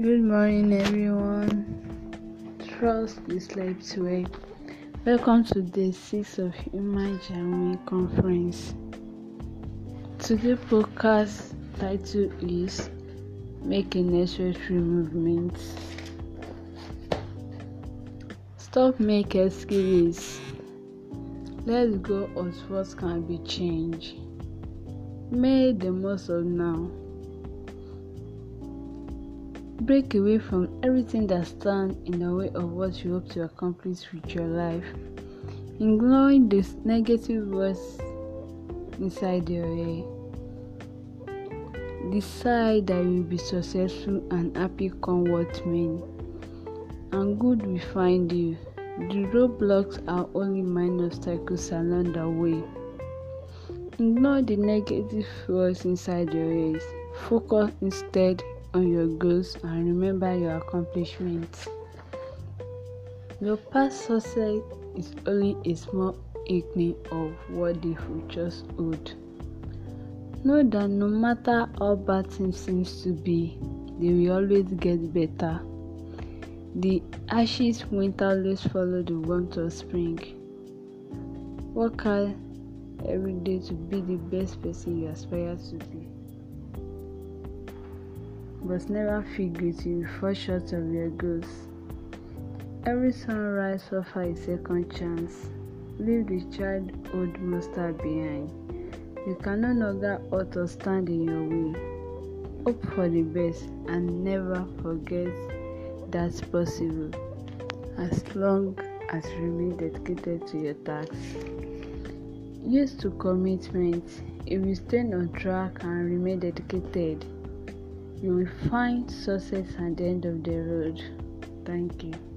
Good morning, everyone. Trust you slept well. Welcome to day six of Human Jamii Conference. Today's podcast title is "Make Making Necessary Movement." Stop making excuses. Let's go of what can be changed. Make the most of now. Break away from everything that stands in the way of what you hope to accomplish with your life. Ignoring the negative words inside your head. Decide that you will be successful and happy come what may. And good will find you. The roadblocks are only minor obstacles along the way. Ignore the negative words inside your head. Focus instead on your goals and remember your accomplishments. Your past success is only a small inkling of what the future holds. Know that no matter how bad things seem to be, they will always get better. The ashes winter always follow the warmth of spring. Work hard every day to be the best person you aspire to be but never guilty you fall short of your goals. Every sunrise offers a second chance. Leave the childhood monster behind. You can no longer auto stand in your way. Hope for the best and never forget that's possible as long as you remain dedicated to your tasks. Use to commitment. If you stay on track and remain dedicated, you will find success at the end of the road. Thank you.